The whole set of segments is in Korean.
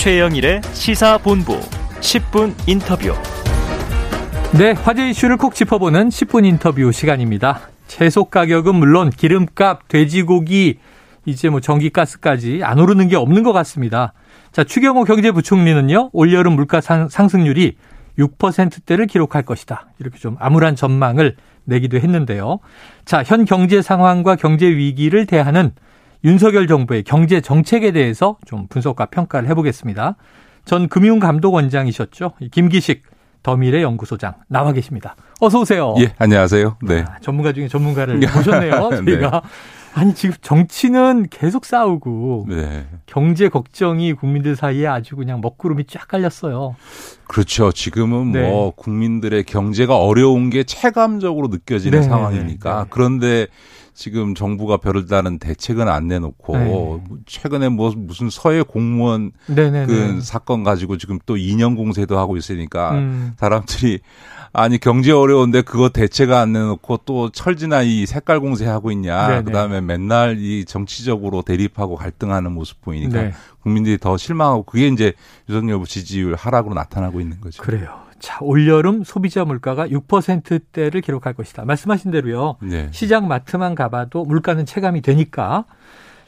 최영일의 시사본부 10분 인터뷰. 네, 화제 이슈를 콕 짚어보는 10분 인터뷰 시간입니다. 채소 가격은 물론 기름값, 돼지고기, 이제 뭐 전기가스까지 안 오르는 게 없는 것 같습니다. 자, 추경호 경제부총리는요, 올여름 물가 상승률이 6%대를 기록할 것이다. 이렇게 좀 암울한 전망을 내기도 했는데요. 자, 현 경제 상황과 경제 위기를 대하는 윤석열 정부의 경제 정책에 대해서 좀 분석과 평가를 해보겠습니다. 전 금융감독원장이셨죠. 김기식 더미래 연구소장 나와 계십니다. 어서 오세요. 예, 안녕하세요. 네. 아, 전문가 중에 전문가를 모셨네요. 저희가. 네. 아니 지금 정치는 계속 싸우고 네. 경제 걱정이 국민들 사이에 아주 그냥 먹구름이 쫙 깔렸어요. 그렇죠. 지금은 네. 뭐 국민들의 경제가 어려운 게 체감적으로 느껴지는 네. 상황이니까 네. 그런데 지금 정부가 별다른 대책은 안 내놓고 네. 최근에 뭐 무슨 서해 공무원 네네네. 그 사건 가지고 지금 또 2년 공세도 하고 있으니까 음. 사람들이 아니 경제 어려운데 그거 대책 안 내놓고 또 철지나 이 색깔 공세하고 있냐 네네. 그다음에 맨날 이 정치적으로 대립하고 갈등하는 모습 보이니까 네. 국민들이 더 실망하고 그게 이제 윤석열 지지율 하락으로 나타나고 있는 거죠. 그래요. 자, 올여름 소비자 물가가 6%대를 기록할 것이다. 말씀하신 대로요. 네. 시장 마트만 가봐도 물가는 체감이 되니까.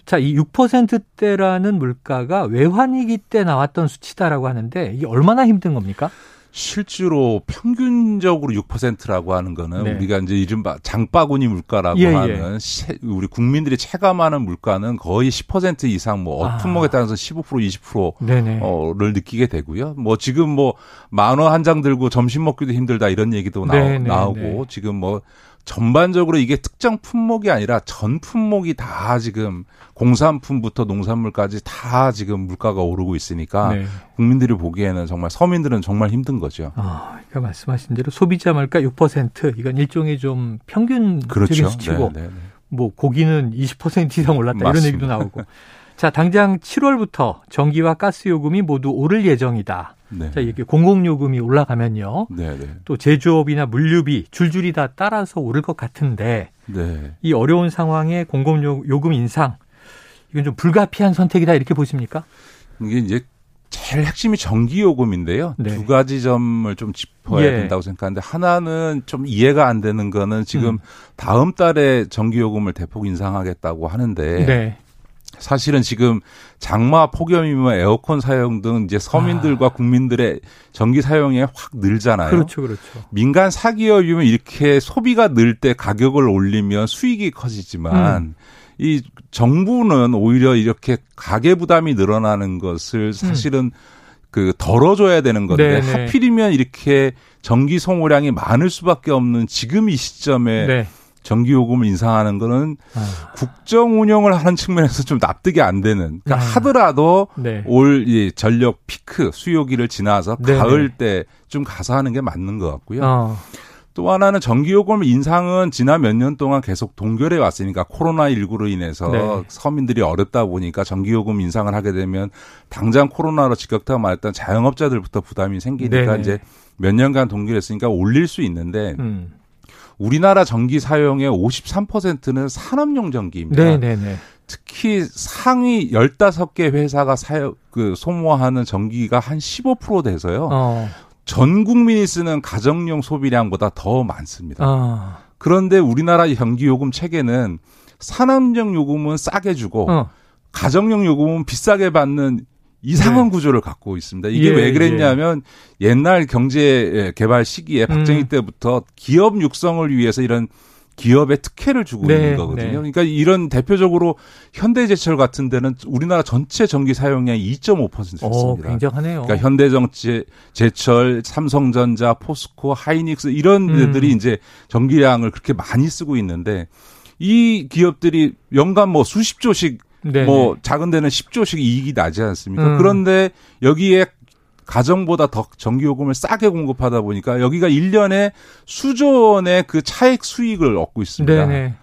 자, 이 6%대라는 물가가 외환위기 때 나왔던 수치다라고 하는데 이게 얼마나 힘든 겁니까? 실제로 평균적으로 6%라고 하는 거는 네. 우리가 이제 이른바 장바구니 물가라고 예, 예. 하는 예. 우리 국민들이 체감하는 물가는 거의 10% 이상 뭐 아. 품목에 따라서 15% 20%를 느끼게 되고요. 뭐 지금 뭐 만 원 한 장 들고 점심 먹기도 힘들다 이런 얘기도 나오, 나오 고 지금 뭐 전반적으로 이게 특정 품목이 아니라 전 품목이 다 지금 공산품부터 농산물까지 다 지금 물가가 오르고 있으니까 네. 국민들이 보기에는 정말 서민들은 정말 힘든 거죠. 아, 그러니까 말씀하신 대로 소비자 물가 6% 이건 일종의 좀 평균적인 그렇죠. 수치고 네, 네, 네. 뭐 고기는 20% 이상 올랐다 맞습니다. 이런 얘기도 나오고. 자, 당장 7월부터 전기와 가스 요금이 모두 오를 예정이다. 네. 자, 이게 공공요금이 올라가면요. 네, 네. 또 제조업이나 물류비 줄줄이 다 따라서 오를 것 같은데 네. 이 어려운 상황에 공공요금 인상 이건 좀 불가피한 선택이다 이렇게 보십니까? 이게 이제 제일 핵심이 전기요금인데요. 네. 두 가지 점을 좀 짚어야 예. 된다고 생각하는데 하나는 좀 이해가 안 되는 거는 지금 음. 다음 달에 전기요금을 대폭 인상하겠다고 하는데 네. 사실은 지금 장마 폭염이면 에어컨 사용 등 이제 서민들과 아. 국민들의 전기 사용이 확 늘잖아요. 그렇죠, 그렇죠. 민간 사기업이면 이렇게 소비가 늘 때 가격을 올리면 수익이 커지지만 음. 이 정부는 오히려 이렇게 가계 부담이 늘어나는 것을 음. 사실은 음. 그 덜어줘야 되는 건데 네네. 네. 하필이면 이렇게 전기 소모량이 많을 수밖에 없는 지금 이 시점에 네. 전기 요금을 인상하는 거는 아. 국정 운영을 하는 측면에서 좀 납득이 안 되는. 그러니까 아. 하더라도 네. 올이 전력 피크 수요기를 지나서 네 가을 때 좀 가서 하는 게 맞는 것 같고요. 어. 또 하나는 전기요금 인상은 지난 몇 년 동안 계속 동결해 왔으니까 코로나19로 인해서 네. 서민들이 어렵다 보니까 전기요금 인상을 하게 되면 당장 코로나로 직격탄 맞았던 자영업자들부터 부담이 생기니까 네 이제 몇 년간 동결했으니까 올릴 수 있는데 음. 우리나라 전기 사용의 53%는 산업용 전기입니다. 네네네. 특히 상위 15개 회사가 사용, 그, 소모하는 전기가 한 15% 돼서요. 어. 전 국민이 쓰는 가정용 소비량보다 더 많습니다. 어. 그런데 우리나라 전기 요금 체계는 산업용 요금은 싸게 주고 어. 가정용 요금은 비싸게 받는 이상한 네. 구조를 갖고 있습니다. 이게 예, 왜 그랬냐면 예. 옛날 경제 개발 시기에 박정희 음. 때부터 기업 육성을 위해서 이런 기업의 특혜를 주고 네, 있는 거거든요. 네. 그러니까 이런 대표적으로 현대제철 같은 데는 우리나라 전체 전기 사용량이 2.5%였습니다. 굉장하네요. 그러니까 현대정제철, 삼성전자, 포스코, 하이닉스 이런 음. 데들이 이제 전기량을 그렇게 많이 쓰고 있는데 이 기업들이 연간 뭐 수십 조씩 네네. 뭐 작은 데는 10조씩 이익이 나지 않습니까? 음. 그런데 여기에 가정보다 더 전기요금을 싸게 공급하다 보니까 여기가 1년에 수조 원의 그 차액 수익을 얻고 있습니다. 네네.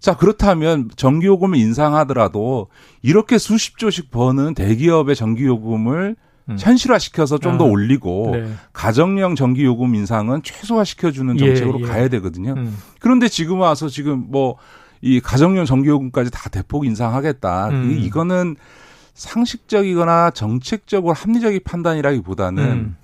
자, 그렇다면 전기요금을 인상하더라도 이렇게 수십조씩 버는 대기업의 전기요금을 음. 현실화시켜서 좀더 아, 올리고 네. 가정용 전기요금 인상은 최소화시켜주는 예, 정책으로 예, 예. 가야 되거든요. 음. 그런데 지금 와서 지금 뭐 이 가정용 전기요금까지 다 대폭 인상하겠다. 음. 이거는 상식적이거나 정책적으로 합리적인 판단이라기보다는 음.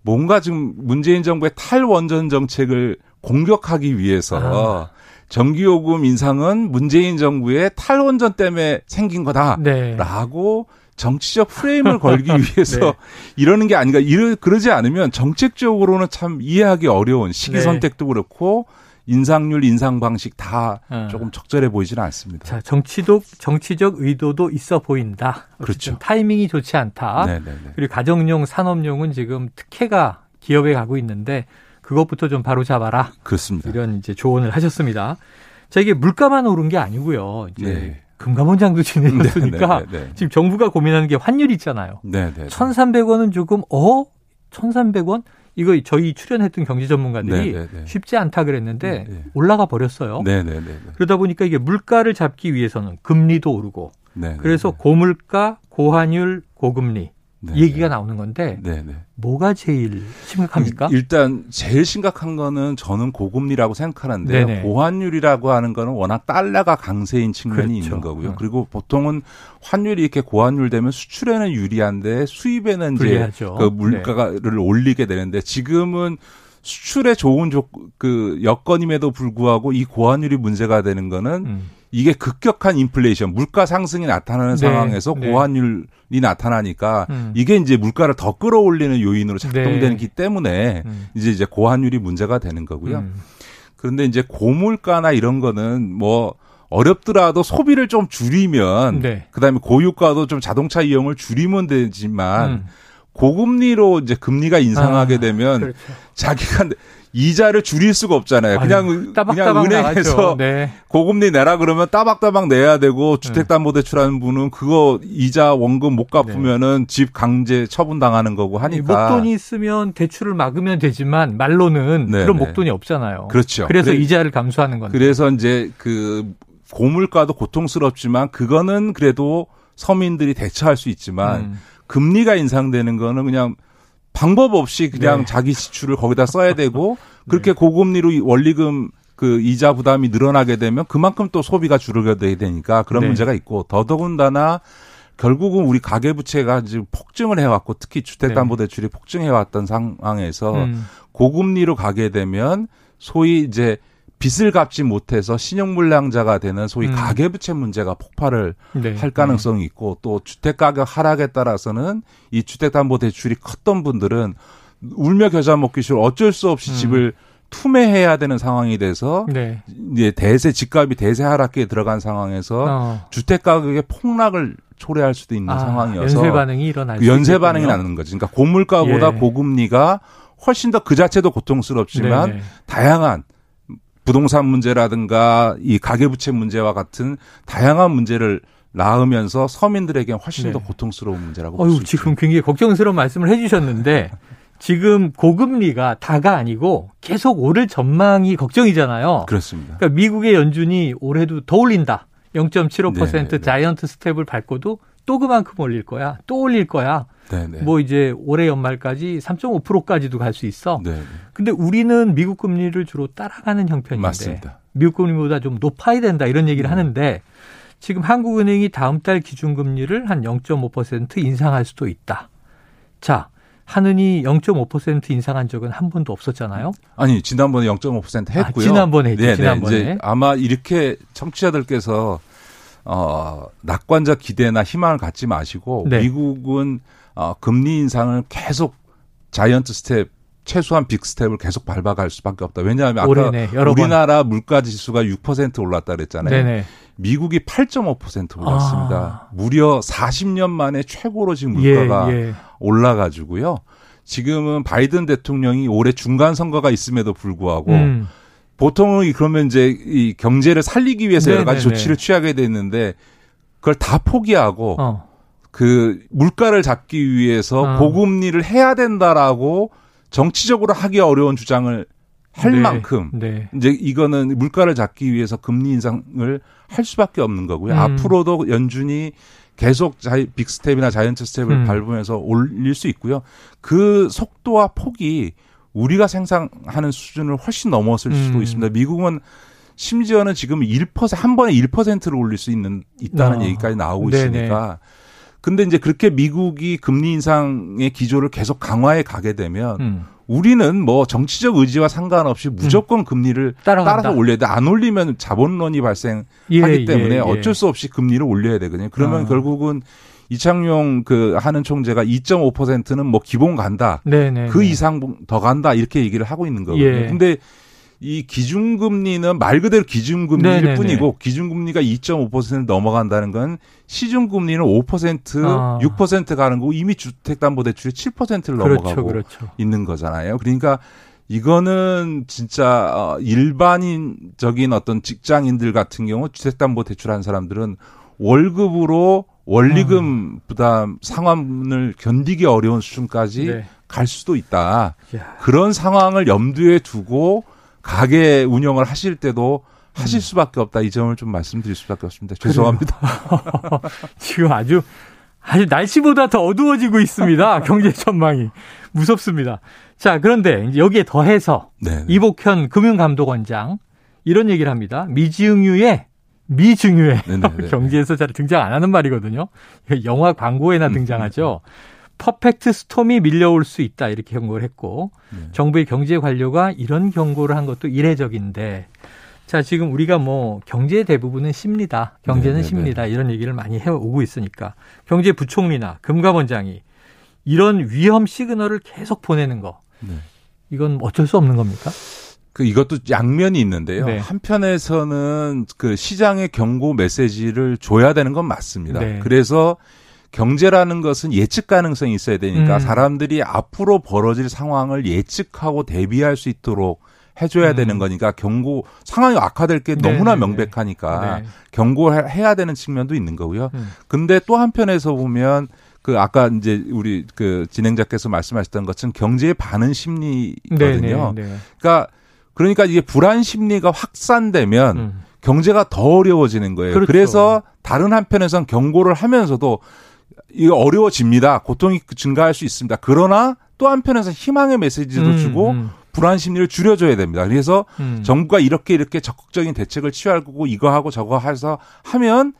뭔가 지금 문재인 정부의 탈원전 정책을 공격하기 위해서 아. 전기요금 인상은 문재인 정부의 탈원전 때문에 생긴 거다라고 네. 정치적 프레임을 걸기 위해서 네. 이러는 게 아닌가. 이러, 그러지 않으면 정책적으로는 참 이해하기 어려운 시기 네. 선택도 그렇고 인상률, 인상 방식 다 어. 조금 적절해 보이지는 않습니다. 자, 정치도 정치적 의도도 있어 보인다. 그렇죠. 타이밍이 좋지 않다. 네네네. 그리고 가정용, 산업용은 지금 특혜가 기업에 가고 있는데 그것부터 좀 바로 잡아라. 그렇습니다. 이런 이제 조언을 하셨습니다. 자, 이게 물가만 오른 게 아니고요. 이제 네. 금감원장도 지내셨으니까 네, 네, 네. 지금 정부가 고민하는 게 환율 있잖아요. 네네. 1,300원은 조금 어? 1,300원? 이거 저희 출연했던 경제 전문가들이 네, 네, 네. 쉽지 않다 그랬는데 네. 올라가 버렸어요. 네네네. 그러다 보니까 이게 물가를 잡기 위해서는 금리도 오르고 네. 그래서 고물가, 고환율, 고금리 네, 이 얘기가 나오는 건데 네네. 뭐가 제일 심각합니까? 일단 제일 심각한 거는 저는 고금리라고 생각하는데 네네. 고환율이라고 하는 거는 워낙 달러가 강세인 측면이 그렇죠. 있는 거고요. 음. 그리고 보통은 환율이 이렇게 고환율 되면 수출에는 유리한데 수입에는 이제 불리하죠. 네. 그 물가를 올리게 되는데 지금은 수출에 좋은 조, 그 여건임에도 불구하고 이 고환율이 문제가 되는 거는 음. 이게 급격한 인플레이션, 물가 상승이 나타나는 네, 상황에서 네. 고환율이 나타나니까 음. 이게 이제 물가를 더 끌어올리는 요인으로 작동되기 때문에 음. 이제 이제 고환율이 문제가 되는 거고요. 음. 그런데 이제 고물가나 이런 거는 뭐 어렵더라도 소비를 좀 줄이면 네. 그다음에 고유가도 좀 자동차 이용을 줄이면 되지만 음. 고금리로 이제 금리가 인상하게 아, 되면 그렇죠. 자기가 이자를 줄일 수가 없잖아요. 그냥 아유, 그냥 은행에서. 네. 고금리 내라 그러면 따박따박 내야 되고 주택담보대출하는 분은 그거 이자 원금 못 갚으면은 집 강제 처분 당하는 거고 하니까 목돈이 있으면 대출을 막으면 되지만 말로는 네, 그런 네. 목돈이 없잖아요. 그렇죠. 그래서 그래- 이자를 감수하는 건데. 그래서 이제 그 고물가도 고통스럽지만 그거는 그래도 서민들이 대처할 수 있지만 음. 금리가 인상되는 거는 그냥 방법 없이 그냥 네. 자기 지출을 거기다 써야 되고 그렇게 고금리로 이 원리금 그 이자 부담이 늘어나게 되면 그만큼 또 소비가 줄어들게 되니까 그런 네. 문제가 있고 더더군다나 결국은 우리 가계부채가 지금 폭증을 해왔고 특히 주택담보대출이 폭증해왔던 상황에서 음. 고금리로 가게 되면 소위 이제 빚을 갚지 못해서 신용불량자가 되는 소위 음. 가계부채 문제가 폭발을 네. 할 가능성이 있고 또 주택 가격 하락에 따라서는 이 주택담보대출이 컸던 분들은 울며 겨자 먹기 싫어 어쩔 수 없이 음. 집을 투매해야 되는 상황이 돼서 네. 이제 대세 집값이 대세 하락기에 들어간 상황에서 어. 주택 가격의 폭락을 초래할 수도 있는 아, 상황이어서 연쇄 반응이 일어날 그수 연쇄 있겠군요. 반응이 나는 거지. 그러니까 고물가보다 예. 고금리가 훨씬 더 그 자체도 고통스럽지만 네네. 다양한 부동산 문제라든가 이 가계부채 문제와 같은 다양한 문제를 낳으면서 서민들에게 훨씬 네. 더 고통스러운 문제라고 어유. 지금 굉장히 걱정스러운 말씀을 해주셨는데 지금 고금리가 다가 아니고 계속 오를 전망이 걱정이잖아요. 그렇습니다. 그러니까 미국의 연준이 올해도 더 올린다. 0.75% 네, 네, 네. 자이언트 스텝을 밟고도 또 그만큼 올릴 거야. 또 올릴 거야. 네네. 뭐 이제 올해 연말까지 3.5%까지도 갈 수 있어. 네. 근데 우리는 미국 금리를 주로 따라가는 형편인데 맞습니다. 미국 금리보다 좀 높아야 된다 이런 얘기를 음. 하는데 지금 한국은행이 다음 달 기준금리를 한 0.5% 인상할 수도 있다. 자, 하느니 0.5% 인상한 적은 한 번도 없었잖아요. 아니 지난번에 0.5% 했고요. 아, 지난번에 했죠, 네네. 지난번에. 이제 아마 이렇게 청취자들께서 어 낙관적 기대나 희망을 갖지 마시고 네. 미국은 어 금리 인상을 계속 giant step 최소한 big step을 계속 밟아갈 수밖에 없다. 왜냐하면 아까 올해네, 여러 번. 우리나라 물가 지수가 6% 올랐다 그랬잖아요. 네네. 미국이 8.5% 올랐습니다. 아. 무려 40년 만에 최고로 지금 예, 물가가 예. 올라가지고요. 지금은 바이든 대통령이 올해 중간 선거가 있음에도 불구하고 음, 보통은 이- 그러면 이제 이 경제를 살리기 위해서 여러 가지 네네네. 조치를 취하게 됐는데 그걸 다 포기하고 어, 그 물가를 잡기 위해서 어. 고금리를 해야 된다라고 정치적으로 하기 어려운 주장을 할 네, 만큼 네. 이제 이거는 물가를 잡기 위해서 금리 인상을 할 수밖에 없는 거고요. 음. 앞으로도 연준이 계속 자이 big step이나 giant step을 음. 밟으면서 올릴 수 있고요. 그 속도와 폭이 우리가 생각하는 수준을 훨씬 넘었을 수도 음. 있습니다. 미국은 심지어는 지금 1%한 번에 1%를 올릴 수 있는 있다는 어. 얘기까지 나오고 네네. 있으니까 근데 이제 그렇게 미국이 금리 인상의 기조를 계속 강화해 가게 되면 음. 우리는 뭐 정치적 의지와 상관없이 무조건 금리를 따라간다. 따라서 올려야 돼. 안 올리면 자본론이 발생하기 예, 때문에 예, 예. 어쩔 수 없이 금리를 올려야 되거든요. 그러면 아. 결국은 이창용 그 하는 총재가 2.5%는 뭐 기본 간다. 네네. 그 이상 더 간다 이렇게 얘기를 하고 있는 거거든요. 예. 근데 이 기준금리는 말 그대로 기준금리일 네네네. 뿐이고 기준금리가 2.5% 넘어간다는 건 시중금리는 5% 아. 6% 가는 거고 이미 주택담보대출이 7%를 그렇죠, 넘어가고 그렇죠. 있는 거잖아요. 그러니까 이거는 진짜 어, 일반인적인 어떤 직장인들 같은 경우 주택담보대출 한 사람들은 월급으로 원리금 부담 상환을 견디기 어려운 수준까지 네. 갈 수도 있다. 야. 그런 상황을 염두에 두고 가게 운영을 하실 때도 하실 음. 수밖에 없다. 이 점을 좀 말씀드릴 수밖에 없습니다. 죄송합니다. 지금 아주 아주 날씨보다 더 어두워지고 있습니다. 경제 전망이 무섭습니다. 자, 그런데 여기에 더해서 네. 이복현 금융감독원장 이런 얘기를 합니다. 미지응유의 미증유의 네네네. 경제에서 잘 등장 안 하는 말이거든요. 이거 영화 광고에나 등장하죠. 퍼펙트 스톰이 밀려올 수 있다 이렇게 경고를 했고 네. 정부의 경제 관료가 이런 경고를 한 것도 이례적인데 자 지금 우리가 뭐 경제 대부분은 심리다 경제는 네네네. 심리다 이런 얘기를 많이 해오고 있으니까 경제 부총리나 금감원장이 이런 위험 시그널을 계속 보내는 거 네. 이건 어쩔 수 없는 겁니까? 그 이것도 양면이 있는데요. 네. 한편에서는 그 시장의 경고 메시지를 줘야 되는 건 맞습니다. 네. 그래서 경제라는 것은 예측 가능성이 있어야 되니까 음. 사람들이 앞으로 벌어질 상황을 예측하고 대비할 수 있도록 해줘야 음. 되는 거니까 경고 상황이 악화될 게 네, 너무나 네, 네. 명백하니까 네. 경고해야 되는 측면도 있는 거고요. 음. 근데 또 한편에서 보면 그 아까 이제 우리 그 진행자께서 말씀하셨던 것은 경제의 반은 심리거든요. 네, 네, 네. 그러니까 그러니까 이게 불안 심리가 확산되면 음. 경제가 더 어려워지는 거예요. 그렇죠. 그래서 다른 한편에선 경고를 하면서도 이거 어려워집니다. 고통이 증가할 수 있습니다. 그러나 또 한편에서 희망의 메시지도 음, 주고 음, 불안 심리를 줄여줘야 됩니다. 그래서 음. 정부가 이렇게 이렇게 적극적인 대책을 취할 거고 이거 하고 저거 해서 하면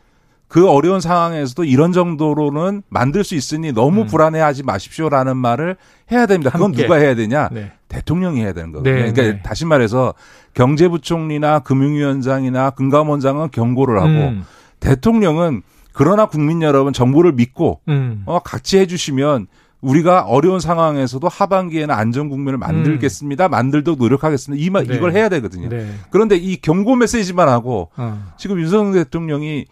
그 어려운 상황에서도 이런 정도로는 만들 수 있으니 너무 음. 불안해하지 마십시오라는 말을 해야 됩니다. 그건 함께. 누가 해야 되냐? 네. 대통령이 해야 되는 거거든요. 네, 그러니까 네. 다시 말해서 경제부총리나 금융위원장이나 금감원장은 경고를 하고 음, 대통령은 그러나 국민 여러분 정부를 믿고 음. 어, 같이 해주시면 우리가 어려운 상황에서도 하반기에는 안전 국면을 만들겠습니다. 만들도록 노력하겠습니다. 이 말, 음. 네. 이걸 해야 되거든요. 네. 그런데 이 경고 메시지만 하고 어. 지금 윤석열 대통령이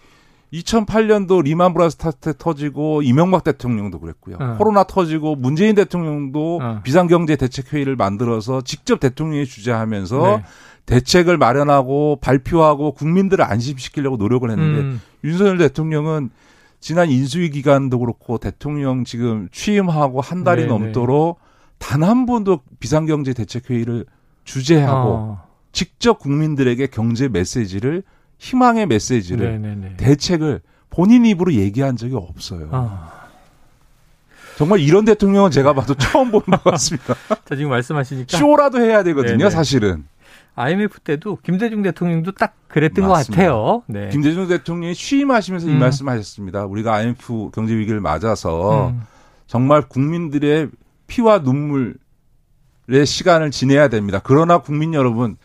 2008년도 리만 브라스 때 터지고 이명박 대통령도 그랬고요. 어. 코로나 터지고 문재인 대통령도 어. 비상경제 대책 회의를 만들어서 직접 대통령이 주재하면서 네. 대책을 마련하고 발표하고 국민들을 안심시키려고 노력을 했는데 음. 윤석열 대통령은 지난 인수위 기간도 그렇고 대통령 지금 취임하고 한 달이 네네. 넘도록 단 한 번도 비상경제 대책 회의를 주재하고 어. 직접 국민들에게 경제 메시지를 희망의 메시지를 네네네. 대책을 본인 입으로 얘기한 적이 없어요. 아. 정말 이런 대통령은 제가 봐도 처음 보는 것 같습니다. 자, 지금 말씀하시니까 쇼라도 해야 되거든요, 네네. 사실은. IMF 때도 김대중 대통령도 딱 그랬던 맞습니다. 것 같아요. 네. 김대중 대통령이 취임하시면서 이 음. 말씀하셨습니다. 우리가 IMF 경제 위기를 맞아서 음. 정말 국민들의 피와 눈물의 시간을 지내야 됩니다. 그러나 국민 여러분,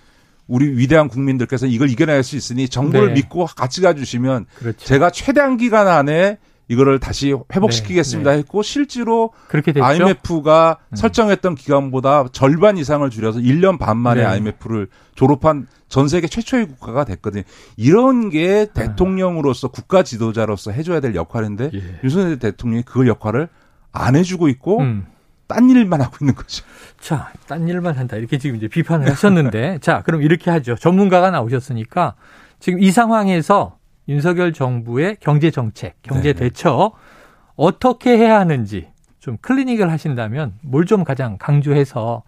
우리 위대한 국민들께서 이걸 이겨낼 수 있으니 정부를 네. 믿고 같이 가주시면 그렇죠. 제가 최대한 기간 안에 이거를 다시 회복시키겠습니다 네, 했고 실제로 그렇게 됐죠. IMF가 음. 설정했던 기간보다 절반 이상을 줄여서 1년 반 만에 네. IMF를 졸업한 전 세계 최초의 국가가 됐거든요. 이런 게 대통령으로서 국가 지도자로서 해줘야 될 역할인데 아. 예. 윤석열 대통령이 그 역할을 안 해주고 있고 음. 딴 일만 하고 있는 거죠. 자, 딴 일만 한다. 이렇게 지금 이제 비판을 하셨는데, 자, 그럼 이렇게 하죠. 전문가가 나오셨으니까 지금 이 상황에서 윤석열 정부의 경제 정책, 경제 네네. 대처 어떻게 해야 하는지 좀 클리닉을 하신다면 뭘 좀 가장 강조해서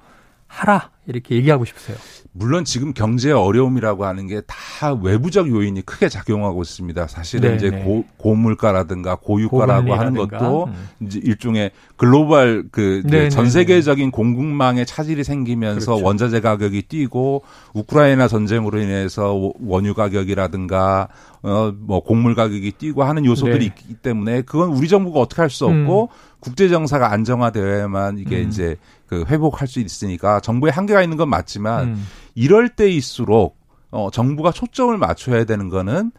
하라 이렇게 얘기하고 싶으세요. 물론 지금 경제 어려움이라고 하는 게 다 외부적 요인이 크게 작용하고 있습니다. 사실은 네, 이제 네. 고, 고물가라든가 고유가라고 하는. 것도 음. 이제 일종의 글로벌 그 네, 전 네, 세계적인 공급망에 차질이 생기면서 그렇죠. 원자재 가격이 뛰고 우크라이나 전쟁으로 인해서 워- 원유 가격이라든가 어뭐 곡물 가격이 뛰고 하는 요소들이 네. 있기 때문에 그건 우리 정부가 어떻게 할 수 없고 국제 정사가 안정화되어야만 이게 음. 이제 그 회복할 수 있으니까 정부의 한계가 있는 건 맞지만 음. 이럴 때일수록 어 정부가 초점을 맞춰야 되는 거는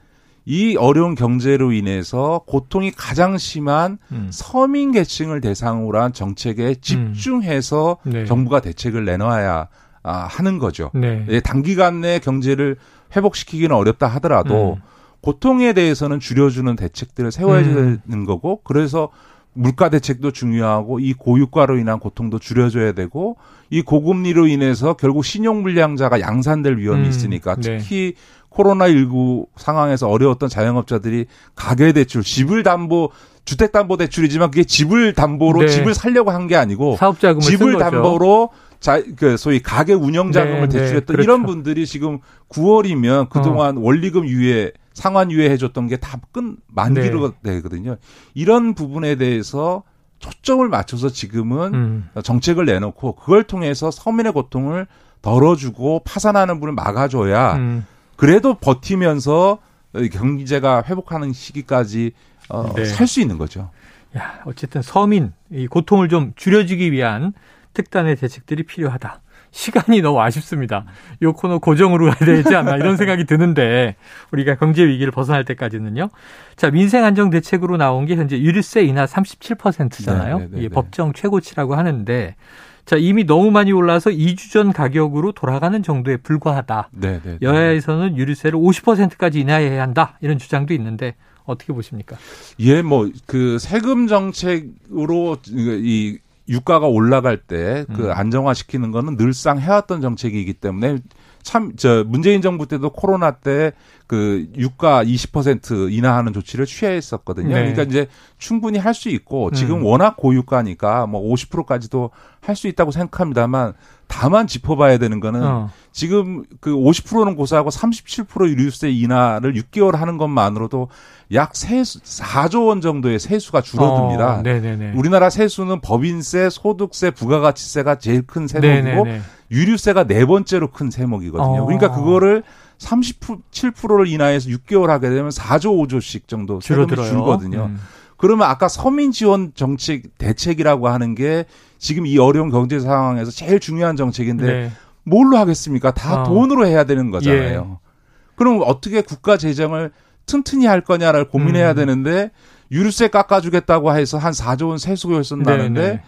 이 어려운 경제로 인해서 고통이 가장 심한 음. 서민 계층을 대상으로 한 정책에 집중해서 네. 정부가 대책을 내놔야 아, 하는 거죠. 네. 예, 단기간 내에 경제를 회복시키기는 어렵다 하더라도 음. 고통에 대해서는 줄여주는 대책들을 세워야 음. 되는 거고 그래서 물가 대책도 중요하고 이 고유가로 인한 고통도 줄여줘야 되고 이 고금리로 인해서 결국 신용 불량자가 양산될 위험이 음. 있으니까 네. 특히 코로나19 상황에서 어려웠던 자영업자들이 가계 대출, 집을 담보, 주택 담보 대출이지만 그게 집을 담보로 네. 집을 살려고 한 게 아니고 사업자금을 쓴 집을. 담보로 자, 그 소위 가계 운영 자금을 네, 네, 대출했던 그렇죠. 이런 분들이 지금 9월이면 그동안 어. 원리금 유예, 상환 유예 해줬던 게 다 끝 만기로 네. 되거든요. 이런 부분에 대해서 초점을 맞춰서 지금은 음. 정책을 내놓고 그걸 통해서 서민의 고통을 덜어주고 파산하는 분을 막아줘야 음. 그래도 버티면서 경제가 회복하는 시기까지 어, 네. 살수 있는 거죠. 야, 어쨌든 서민 이 고통을 좀 줄여주기 위한 특단의 대책들이 필요하다. 시간이 너무 아쉽습니다. 요 코너 고정으로 가야 되지 않나 이런 생각이 드는데 우리가 경제 위기를 벗어날 때까지는요. 자, 민생 안정 대책으로 나온 게 현재 유류세 인하 37%잖아요. 네, 네, 네, 이게 네. 법정 최고치라고 하는데 자, 이미 너무 많이 올라서 2주 전 가격으로 돌아가는 정도에 불과하다. 네, 네. 네. 여야에서는 유류세를 50%까지 인하해야 한다. 이런 주장도 있는데 어떻게 보십니까? 예, 뭐 그 세금 정책으로 이 유가가 올라갈 때그 음. 안정화시키는 거는 늘상 해왔던 정책이기 때문에 참 저 문재인 정부 때도 코로나 때 그 유가 20% 인하하는 조치를 취했었거든요. 네. 그러니까 이제 충분히 할 수 있고 지금 음. 워낙 고유가니까 뭐 50%까지도 할 수 있다고 생각합니다만 다만 짚어봐야 되는 거는 어. 지금 그 50%는 고사하고 37% 유류세 인하를 6개월 하는 것만으로도 약 세수, 4조 원 정도의 세수가 줄어듭니다. 어, 네네네. 우리나라 세수는 법인세, 소득세, 부가가치세가 제일 큰 세목이고 네네네. 유류세가 네 번째로 큰 세목이거든요. 어. 그러니까 그거를 37%를 인하해서 6개월 하게 되면 4조 5조씩 정도 세금이 줄어들어요. 줄거든요. 음. 그러면 아까 서민 지원 정책 대책이라고 하는 게 지금 이 어려운 경제 상황에서 제일 중요한 정책인데 네. 뭘로 하겠습니까? 다 어. 돈으로 해야 되는 거잖아요. 그럼 어떻게 국가 재정을 튼튼히 할 거냐를 고민해야 음. 되는데 유류세 깎아주겠다고 해서 한 4조 원 세수를 쓴다는데 네네.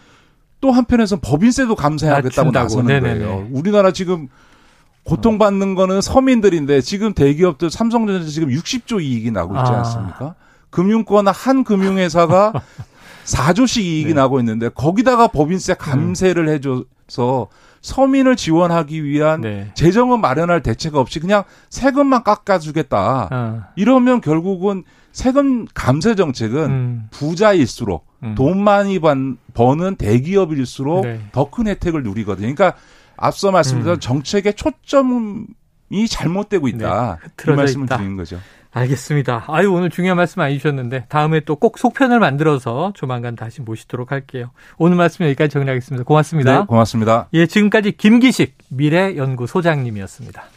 또 한편에서는 법인세도 감세하겠다고. 나서는 네네네. 거예요. 우리나라 지금 고통받는 거는 서민들인데 지금 대기업들 삼성전자 지금 60조 이익이 나고 있지 아. 않습니까? 금융권 한 금융회사가 4조씩 이익이 네. 나고 있는데 거기다가 법인세 감세를 해줘서 서민을 지원하기 위한 네. 재정은 마련할 대책 없이 그냥 세금만 깎아주겠다. 어. 이러면 결국은 세금 감세 정책은 음. 부자일수록 음. 돈 많이 번, 버는 대기업일수록 네. 더큰 혜택을 누리거든요. 그러니까 앞서 말씀드린 음. 정책의 초점이 잘못되고 있다. 이 흐트러져 말씀을 있다. 드리는 거죠. 알겠습니다. 아유, 오늘 중요한 말씀 많이 주셨는데, 다음에 또 꼭 속편을 만들어서 조만간 다시 모시도록 할게요. 오늘 말씀 여기까지 정리하겠습니다. 고맙습니다. 네, 고맙습니다. 예, 지금까지 김기식 미래연구소장님이었습니다.